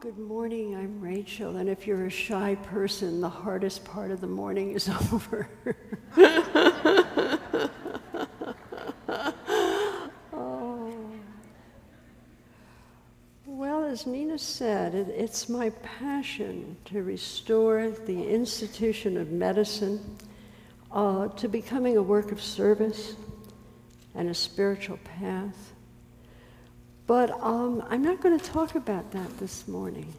good morning. I'm Rachel, and if you're a shy person, the hardest part of the morning is over. oh. Well, as Nina said, it, it's my passion to restore the institution of medicine uh, to becoming a work of service and a spiritual path but um, I'm not going to talk about that this morning.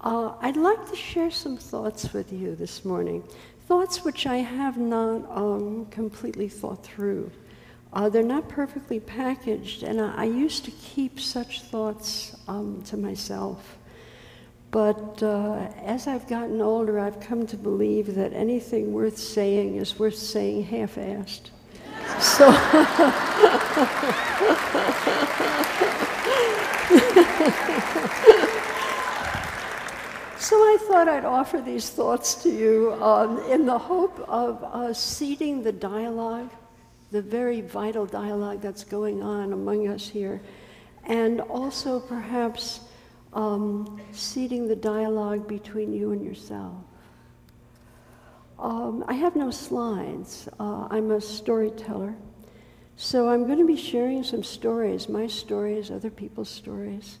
Uh, I'd like to share some thoughts with you this morning, thoughts which I have not um, completely thought through. Uh, they're not perfectly packaged, and I, I used to keep such thoughts um, to myself. But uh, as I've gotten older, I've come to believe that anything worth saying is worth saying half assed. So. so I thought I'd offer these thoughts to you um, in the hope of uh, seeding the dialogue, the very vital dialogue that's going on among us here, and also perhaps um, seeding the dialogue between you and yourself. Um, I have no slides. Uh, I'm a storyteller. So I'm going to be sharing some stories, my stories, other people's stories.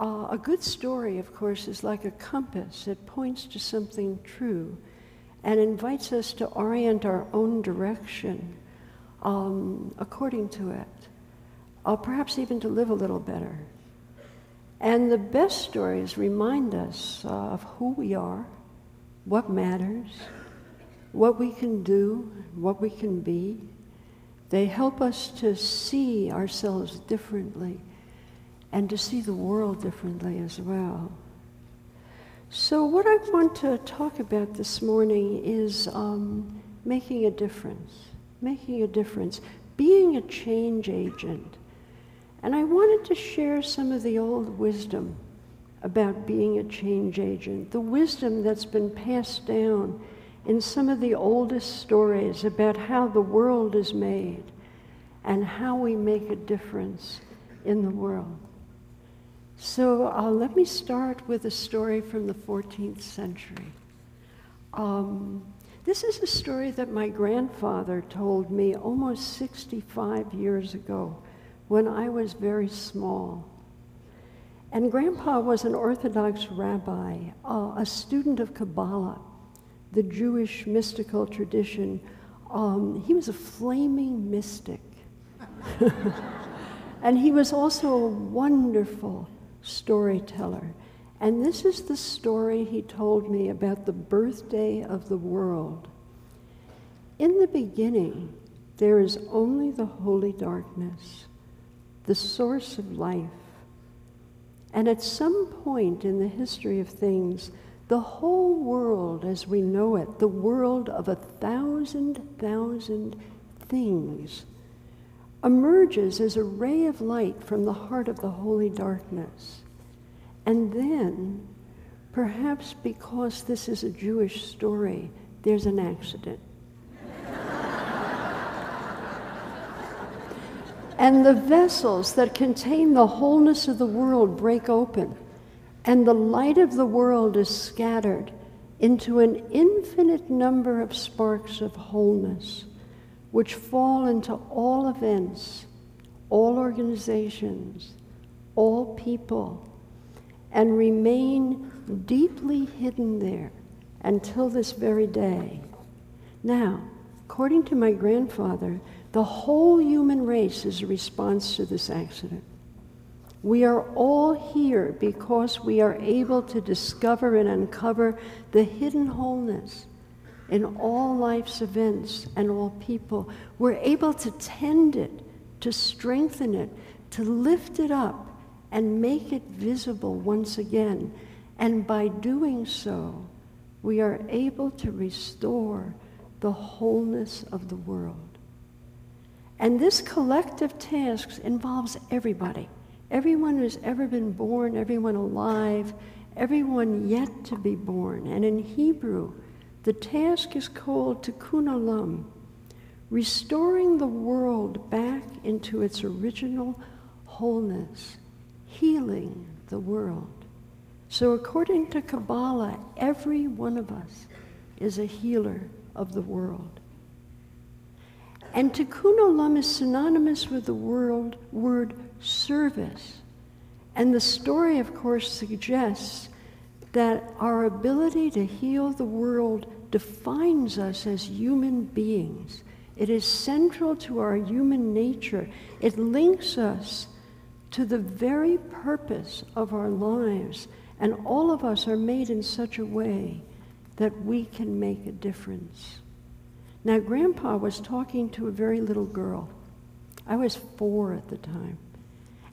Uh, a good story, of course, is like a compass. It points to something true and invites us to orient our own direction um, according to it, or perhaps even to live a little better. And the best stories remind us uh, of who we are, what matters, what we can do, what we can be, they help us to see ourselves differently and to see the world differently as well. So, what I want to talk about this morning is um, making a difference, making a difference, being a change agent. And I wanted to share some of the old wisdom about being a change agent, the wisdom that's been passed down in some of the oldest stories about how the world is made and how we make a difference in the world. So uh, let me start with a story from the 14th century. Um, this is a story that my grandfather told me almost 65 years ago when I was very small. And Grandpa was an Orthodox rabbi, uh, a student of Kabbalah the Jewish mystical tradition. Um, he was a flaming mystic. and he was also a wonderful storyteller. And this is the story he told me about the birthday of the world. In the beginning, there is only the holy darkness, the source of life. And at some point in the history of things, the whole world as we know it, the world of a thousand, thousand things, emerges as a ray of light from the heart of the holy darkness. And then, perhaps because this is a Jewish story, there's an accident. and the vessels that contain the wholeness of the world break open and the light of the world is scattered into an infinite number of sparks of wholeness, which fall into all events, all organizations, all people, and remain deeply hidden there until this very day. Now, according to my grandfather, the whole human race is a response to this accident. We are all here because we are able to discover and uncover the hidden wholeness in all life's events and all people. We're able to tend it, to strengthen it, to lift it up, and make it visible once again. And by doing so, we are able to restore the wholeness of the world. And this collective task involves everybody. Everyone who's ever been born, everyone alive, everyone yet to be born. And in Hebrew, the task is called tikkun olam, restoring the world back into its original wholeness, healing the world. So, according to Kabbalah, every one of us is a healer of the world. And tikkun olam is synonymous with the word, word service. And the story, of course, suggests that our ability to heal the world defines us as human beings. It is central to our human nature. It links us to the very purpose of our lives. And all of us are made in such a way that we can make a difference. Now, Grandpa was talking to a very little girl. I was four at the time.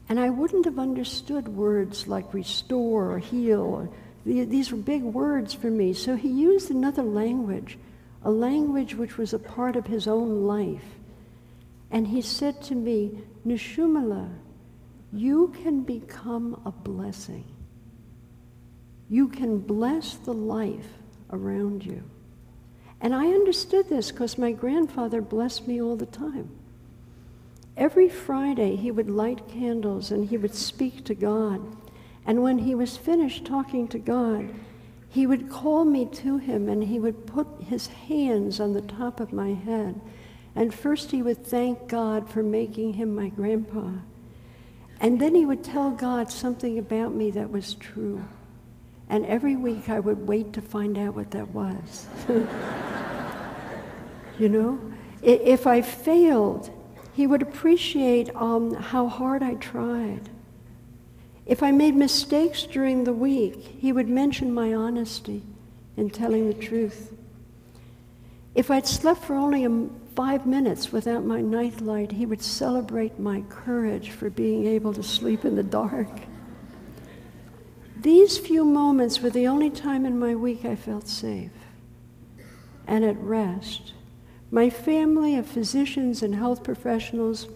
And I wouldn't have understood words like restore or heal. Or, these were big words for me. So he used another language, a language which was a part of his own life. And he said to me, Nishumala, you can become a blessing. You can bless the life around you. And I understood this because my grandfather blessed me all the time. Every Friday, he would light candles and he would speak to God. And when he was finished talking to God, he would call me to him and he would put his hands on the top of my head. And first, he would thank God for making him my grandpa. And then he would tell God something about me that was true. And every week I would wait to find out what that was. you know? If I failed, he would appreciate um, how hard I tried. If I made mistakes during the week, he would mention my honesty in telling the truth. If I'd slept for only a, five minutes without my nightlight, he would celebrate my courage for being able to sleep in the dark. These few moments were the only time in my week I felt safe and at rest. My family of physicians and health professionals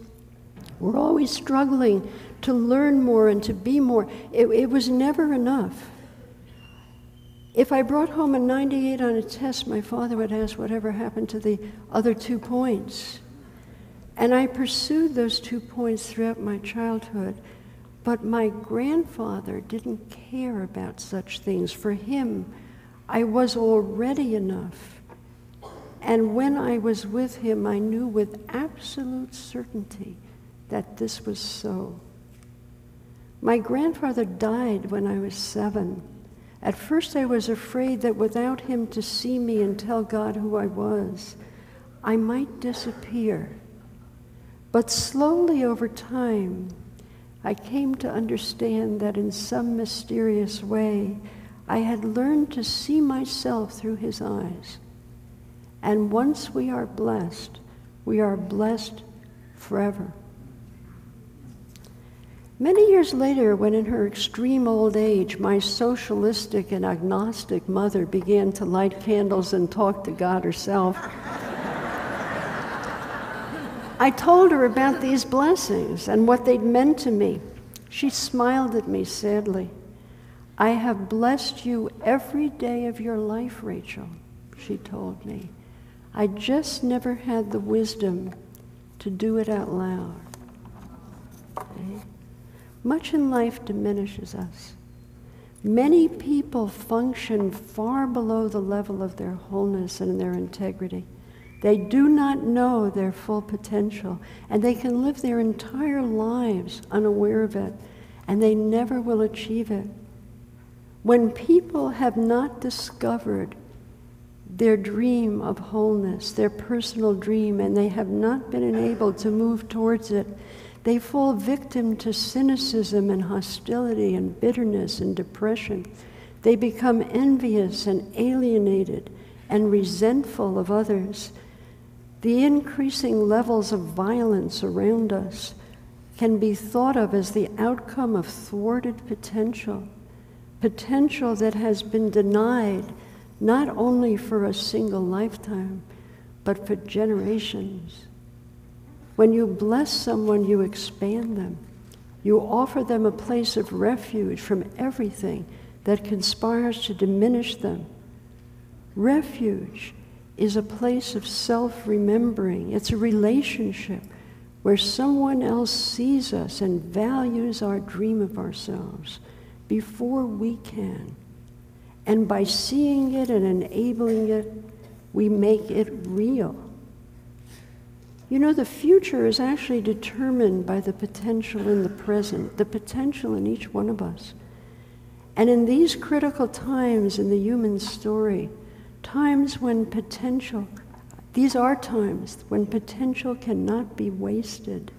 were always struggling to learn more and to be more. It, it was never enough. If I brought home a 98 on a test, my father would ask whatever happened to the other two points. And I pursued those two points throughout my childhood. But my grandfather didn't care about such things. For him, I was already enough. And when I was with him, I knew with absolute certainty that this was so. My grandfather died when I was seven. At first, I was afraid that without him to see me and tell God who I was, I might disappear. But slowly over time, I came to understand that in some mysterious way, I had learned to see myself through his eyes. And once we are blessed, we are blessed forever. Many years later, when in her extreme old age, my socialistic and agnostic mother began to light candles and talk to God herself, I told her about these blessings and what they'd meant to me. She smiled at me sadly. I have blessed you every day of your life, Rachel, she told me. I just never had the wisdom to do it out loud. Okay? Much in life diminishes us. Many people function far below the level of their wholeness and their integrity. They do not know their full potential, and they can live their entire lives unaware of it, and they never will achieve it. When people have not discovered their dream of wholeness, their personal dream, and they have not been enabled to move towards it, they fall victim to cynicism and hostility and bitterness and depression. They become envious and alienated and resentful of others the increasing levels of violence around us can be thought of as the outcome of thwarted potential, potential that has been denied not only for a single lifetime, but for generations. When you bless someone, you expand them. You offer them a place of refuge from everything that conspires to diminish them. Refuge is a place of self remembering. It's a relationship where someone else sees us and values our dream of ourselves before we can. And by seeing it and enabling it, we make it real. You know, the future is actually determined by the potential in the present, the potential in each one of us. And in these critical times in the human story, times when potential, these are times when potential cannot be wasted.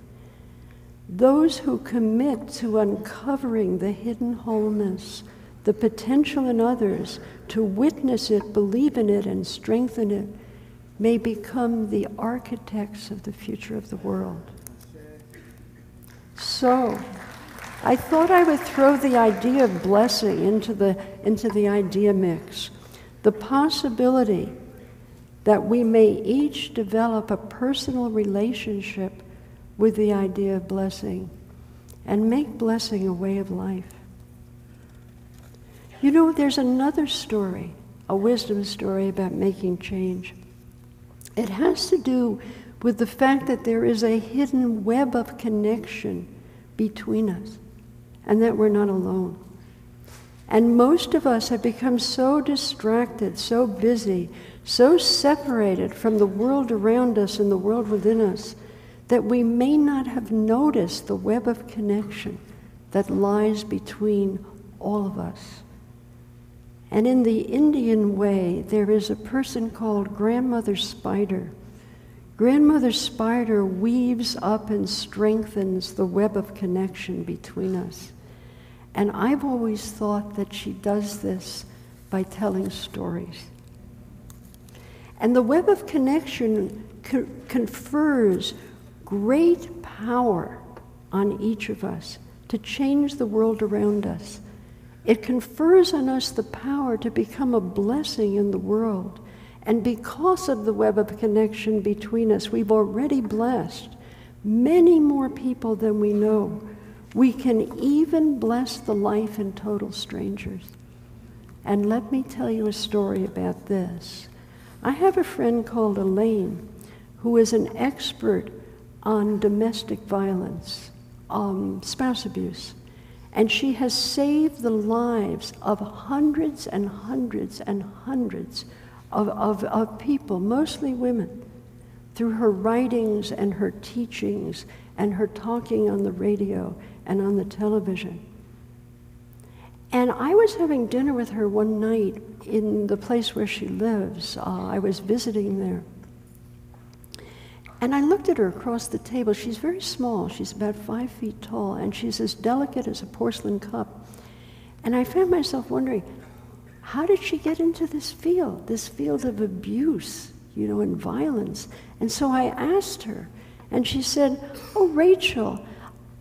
Those who commit to uncovering the hidden wholeness, the potential in others, to witness it, believe in it, and strengthen it, may become the architects of the future of the world. So, I thought I would throw the idea of blessing into the, into the idea mix. The possibility that we may each develop a personal relationship with the idea of blessing and make blessing a way of life. You know, there's another story, a wisdom story about making change. It has to do with the fact that there is a hidden web of connection between us and that we're not alone. And most of us have become so distracted, so busy, so separated from the world around us and the world within us that we may not have noticed the web of connection that lies between all of us. And in the Indian way, there is a person called Grandmother Spider. Grandmother Spider weaves up and strengthens the web of connection between us. And I've always thought that she does this by telling stories. And the web of connection co- confers great power on each of us to change the world around us. It confers on us the power to become a blessing in the world. And because of the web of connection between us, we've already blessed many more people than we know. We can even bless the life in total strangers. And let me tell you a story about this. I have a friend called Elaine who is an expert on domestic violence, um, spouse abuse. And she has saved the lives of hundreds and hundreds and hundreds of, of, of people, mostly women, through her writings and her teachings and her talking on the radio and on the television. And I was having dinner with her one night in the place where she lives. Uh, I was visiting there. And I looked at her across the table. She's very small. She's about five feet tall, and she's as delicate as a porcelain cup. And I found myself wondering, how did she get into this field, this field of abuse, you know, and violence? And so I asked her, and she said, Oh, Rachel,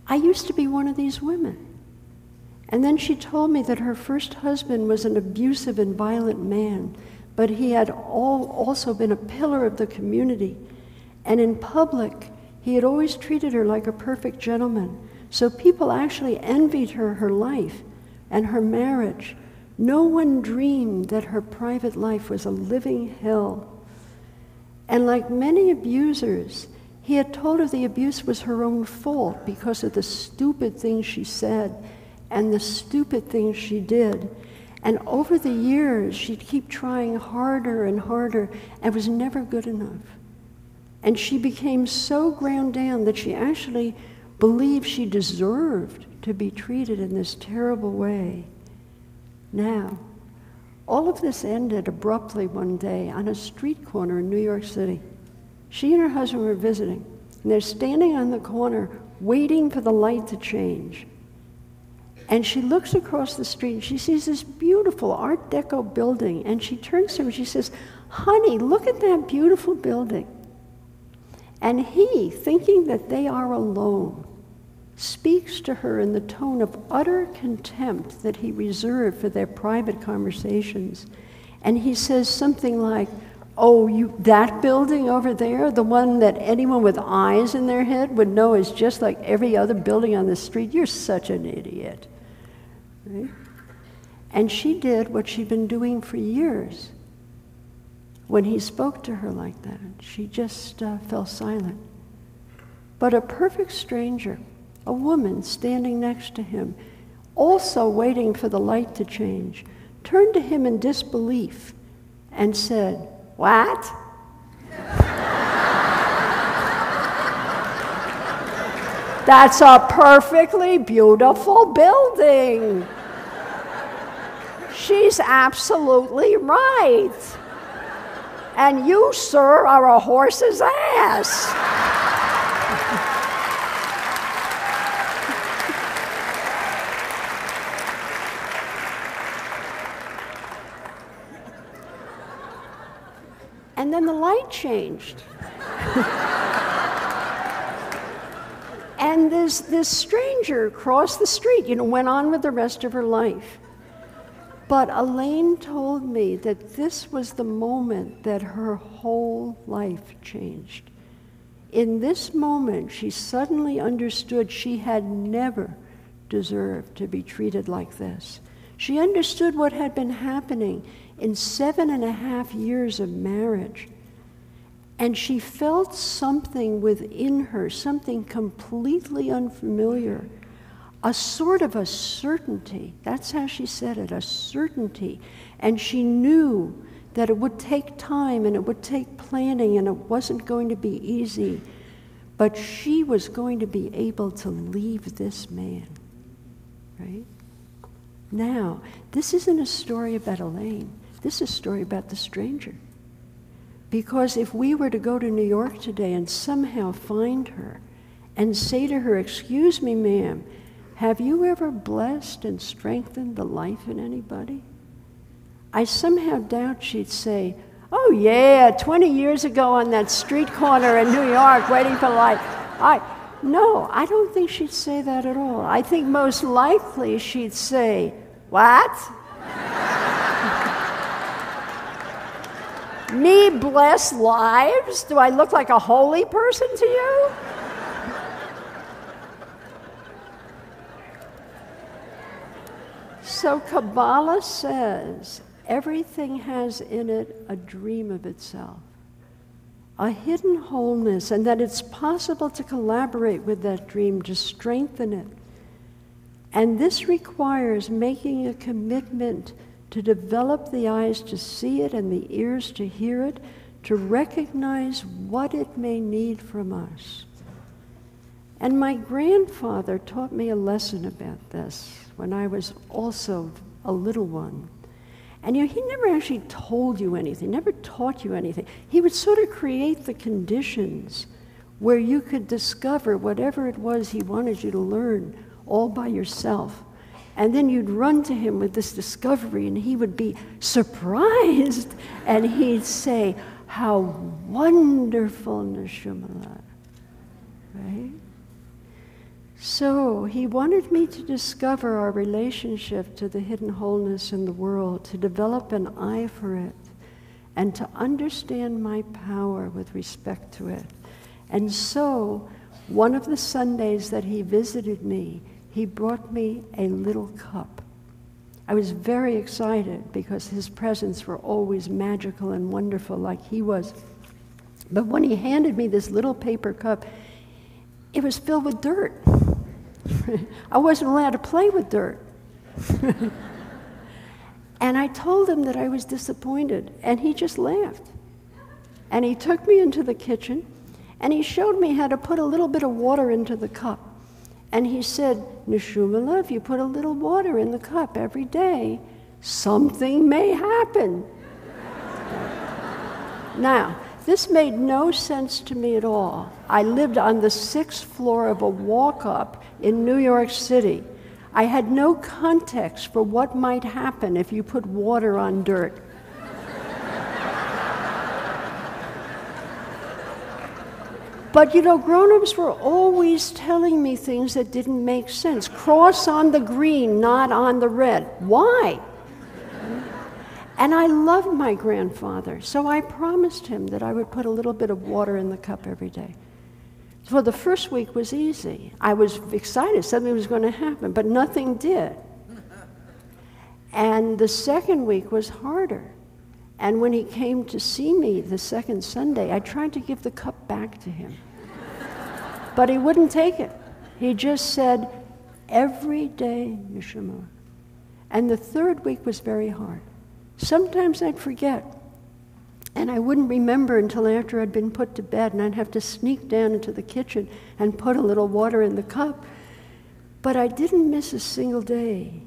I used to be one of these women. And then she told me that her first husband was an abusive and violent man, but he had all, also been a pillar of the community. And in public, he had always treated her like a perfect gentleman. So people actually envied her her life and her marriage. No one dreamed that her private life was a living hell. And like many abusers, he had told her the abuse was her own fault because of the stupid things she said and the stupid things she did. And over the years, she'd keep trying harder and harder and was never good enough. And she became so ground down that she actually believed she deserved to be treated in this terrible way. Now, all of this ended abruptly one day on a street corner in New York City. She and her husband were visiting, and they're standing on the corner waiting for the light to change. And she looks across the street and she sees this beautiful Art Deco building. And she turns to him and she says, Honey, look at that beautiful building. And he, thinking that they are alone, speaks to her in the tone of utter contempt that he reserved for their private conversations. And he says something like, Oh, you, that building over there, the one that anyone with eyes in their head would know is just like every other building on the street, you're such an idiot. Right? And she did what she'd been doing for years. When he spoke to her like that, she just uh, fell silent. But a perfect stranger, a woman standing next to him, also waiting for the light to change, turned to him in disbelief and said, What? That's a perfectly beautiful building. She's absolutely right. And you, sir, are a horse's ass. and then the light changed. and this, this stranger crossed the street, you know, went on with the rest of her life. But Elaine told me that this was the moment that her whole life changed. In this moment, she suddenly understood she had never deserved to be treated like this. She understood what had been happening in seven and a half years of marriage. And she felt something within her, something completely unfamiliar a sort of a certainty. That's how she said it, a certainty. And she knew that it would take time and it would take planning and it wasn't going to be easy. But she was going to be able to leave this man, right? Now, this isn't a story about Elaine. This is a story about the stranger. Because if we were to go to New York today and somehow find her and say to her, Excuse me, ma'am, have you ever blessed and strengthened the life in anybody? I somehow doubt she'd say, Oh, yeah, 20 years ago on that street corner in New York waiting for light. I, no, I don't think she'd say that at all. I think most likely she'd say, What? Me bless lives? Do I look like a holy person to you? So Kabbalah says everything has in it a dream of itself, a hidden wholeness, and that it's possible to collaborate with that dream to strengthen it. And this requires making a commitment to develop the eyes to see it and the ears to hear it, to recognize what it may need from us. And my grandfather taught me a lesson about this when I was also a little one. And you know, he never actually told you anything, never taught you anything. He would sort of create the conditions where you could discover whatever it was he wanted you to learn all by yourself. And then you'd run to him with this discovery, and he would be surprised, and he'd say, How wonderful, Neshumala. Right? So he wanted me to discover our relationship to the hidden wholeness in the world, to develop an eye for it, and to understand my power with respect to it. And so, one of the Sundays that he visited me, he brought me a little cup. I was very excited because his presents were always magical and wonderful, like he was. But when he handed me this little paper cup, it was filled with dirt. I wasn't allowed to play with dirt. and I told him that I was disappointed, and he just laughed. And he took me into the kitchen, and he showed me how to put a little bit of water into the cup. And he said, Neshumala, if you put a little water in the cup every day, something may happen. now, this made no sense to me at all. I lived on the sixth floor of a walk up in New York City. I had no context for what might happen if you put water on dirt. But you know, grown ups were always telling me things that didn't make sense. Cross on the green, not on the red. Why? And I loved my grandfather, so I promised him that I would put a little bit of water in the cup every day. So the first week was easy. I was excited, something was going to happen, but nothing did. And the second week was harder. And when he came to see me the second Sunday, I tried to give the cup back to him. but he wouldn't take it. He just said, every day, Nishimala. And the third week was very hard. Sometimes I'd forget. And I wouldn't remember until after I'd been put to bed, and I'd have to sneak down into the kitchen and put a little water in the cup. But I didn't miss a single day.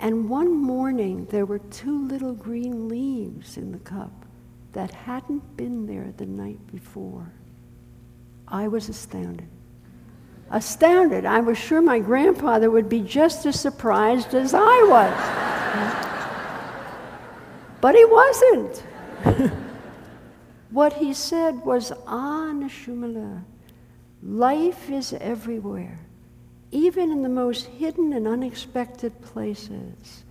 And one morning, there were two little green leaves in the cup that hadn't been there the night before. I was astounded. Astounded. I was sure my grandfather would be just as surprised as I was. But he wasn't. what he said was, Ah, Nishumala, life is everywhere even in the most hidden and unexpected places.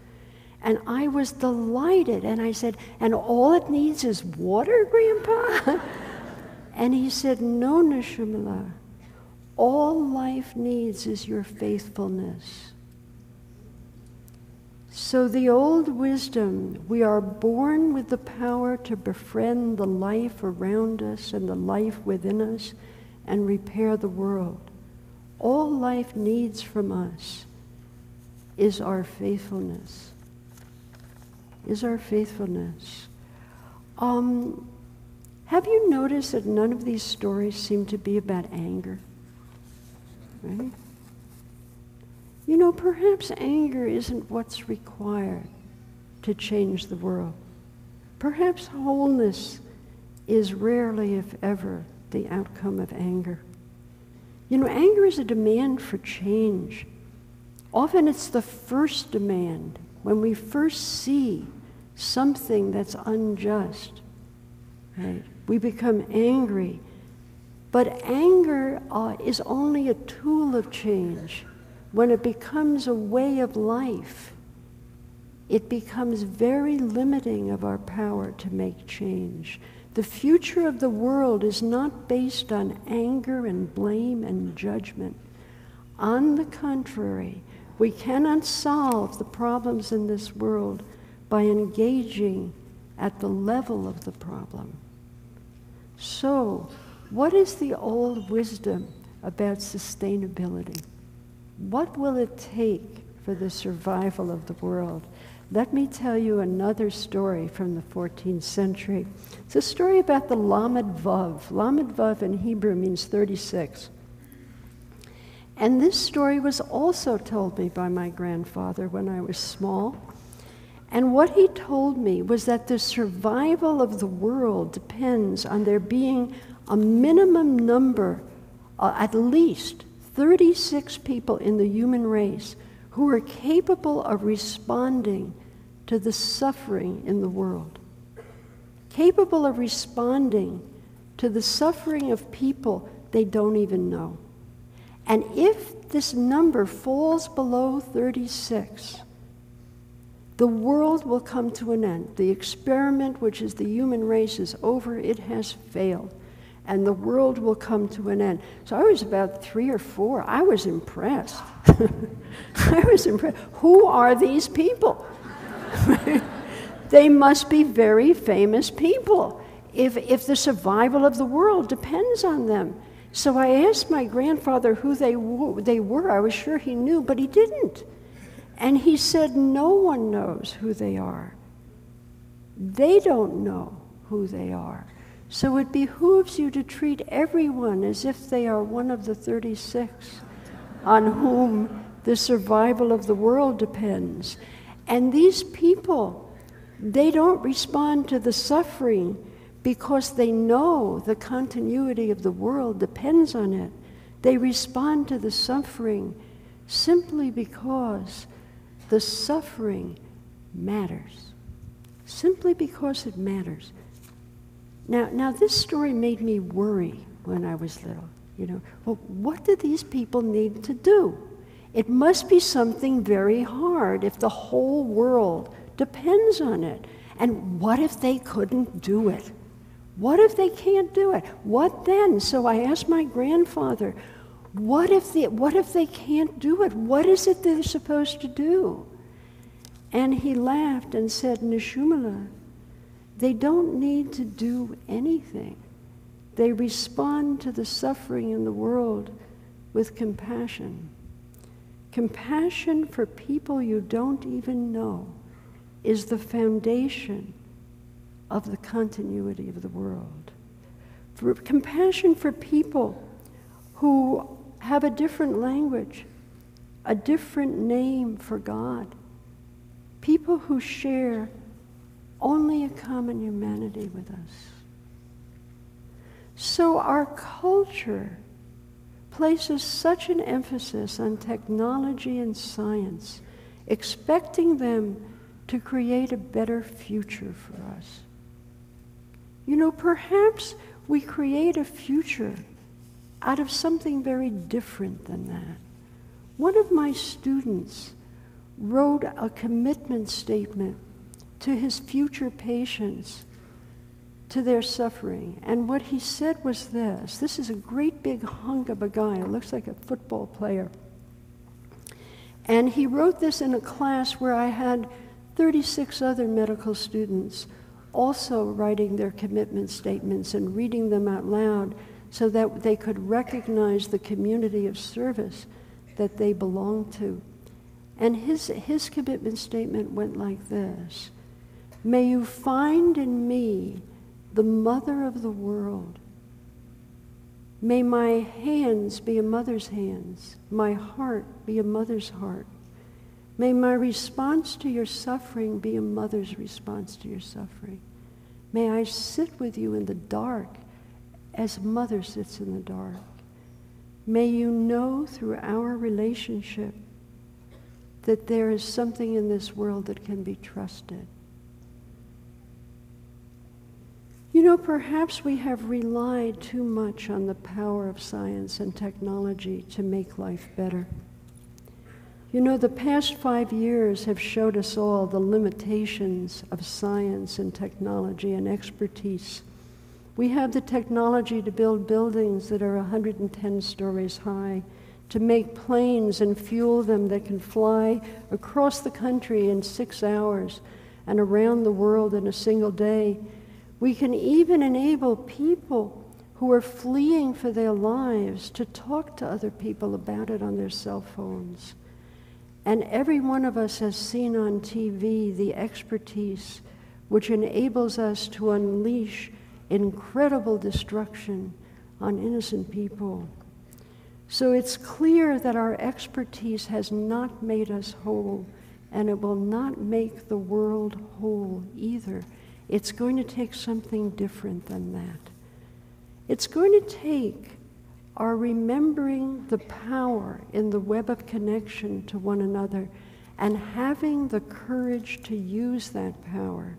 And I was delighted. And I said, And all it needs is water, Grandpa? and he said, No, Nishimala. All life needs is your faithfulness. So, the old wisdom we are born with the power to befriend the life around us and the life within us and repair the world all life needs from us is our faithfulness. Is our faithfulness. Um, have you noticed that none of these stories seem to be about anger? Right? You know, perhaps anger isn't what's required to change the world. Perhaps wholeness is rarely, if ever, the outcome of anger. You know, anger is a demand for change. Often it's the first demand when we first see something that's unjust. Right? We become angry. But anger uh, is only a tool of change. When it becomes a way of life, it becomes very limiting of our power to make change. The future of the world is not based on anger and blame and judgment. On the contrary, we cannot solve the problems in this world by engaging at the level of the problem. So, what is the old wisdom about sustainability? What will it take for the survival of the world? Let me tell you another story from the 14th century. It's a story about the Lamed Vav. Lamed Vav in Hebrew means 36. And this story was also told me by my grandfather when I was small. And what he told me was that the survival of the world depends on there being a minimum number, uh, at least 36 people in the human race who are capable of responding to the suffering in the world, capable of responding to the suffering of people they don't even know. And if this number falls below 36, the world will come to an end. The experiment, which is the human race, is over. It has failed. And the world will come to an end. So I was about three or four. I was impressed. I was impressed. Who are these people? they must be very famous people if, if the survival of the world depends on them. So I asked my grandfather who they, they were. I was sure he knew, but he didn't. And he said, No one knows who they are. They don't know who they are. So it behooves you to treat everyone as if they are one of the 36 on whom the survival of the world depends. And these people, they don't respond to the suffering because they know the continuity of the world depends on it. They respond to the suffering simply because the suffering matters. Simply because it matters. Now, now this story made me worry when I was little. You know, well, what do these people need to do? It must be something very hard if the whole world depends on it. And what if they couldn't do it? What if they can't do it? What then? So I asked my grandfather, what if they, what if they can't do it? What is it they're supposed to do? And he laughed and said, Nishumala, they don't need to do anything. They respond to the suffering in the world with compassion. Compassion for people you don't even know is the foundation of the continuity of the world. For compassion for people who have a different language, a different name for God, people who share only a common humanity with us. So our culture places such an emphasis on technology and science, expecting them to create a better future for us. You know, perhaps we create a future out of something very different than that. One of my students wrote a commitment statement to his future patients to their suffering. And what he said was this this is a great big hunk of a guy, it looks like a football player. And he wrote this in a class where I had 36 other medical students also writing their commitment statements and reading them out loud so that they could recognize the community of service that they belong to. And his, his commitment statement went like this May you find in me the mother of the world. May my hands be a mother's hands, my heart be a mother's heart. May my response to your suffering be a mother's response to your suffering. May I sit with you in the dark as mother sits in the dark. May you know through our relationship that there is something in this world that can be trusted. You know, perhaps we have relied too much on the power of science and technology to make life better. You know, the past five years have showed us all the limitations of science and technology and expertise. We have the technology to build buildings that are 110 stories high, to make planes and fuel them that can fly across the country in six hours and around the world in a single day. We can even enable people who are fleeing for their lives to talk to other people about it on their cell phones. And every one of us has seen on TV the expertise which enables us to unleash incredible destruction on innocent people. So it's clear that our expertise has not made us whole, and it will not make the world whole either. It's going to take something different than that. It's going to take our remembering the power in the web of connection to one another and having the courage to use that power.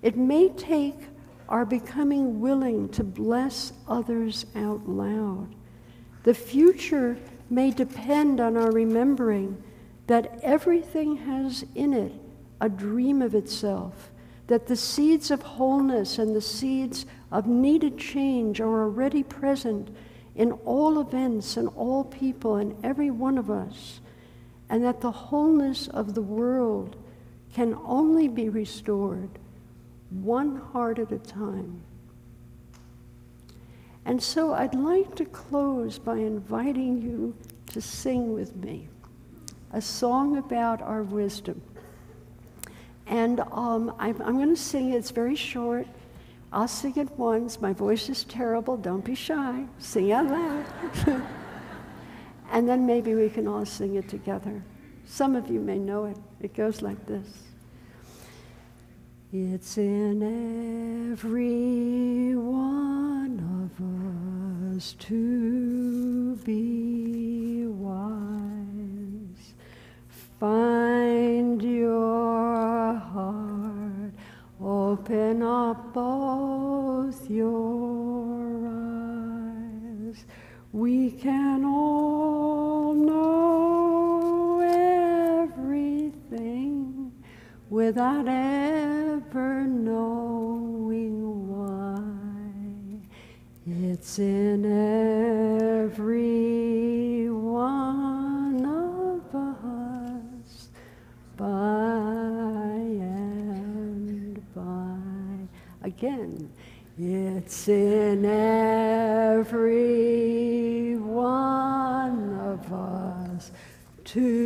It may take our becoming willing to bless others out loud. The future may depend on our remembering that everything has in it a dream of itself that the seeds of wholeness and the seeds of needed change are already present in all events and all people and every one of us, and that the wholeness of the world can only be restored one heart at a time. And so I'd like to close by inviting you to sing with me a song about our wisdom. And um, I'm, I'm going to sing it. It's very short. I'll sing it once. My voice is terrible. Don't be shy. Sing out loud. and then maybe we can all sing it together. Some of you may know it. It goes like this. It's in every one of us to be wise. Find your heart, open up both your eyes. We can all know everything without ever knowing why. It's in every Again, it's in every one of us to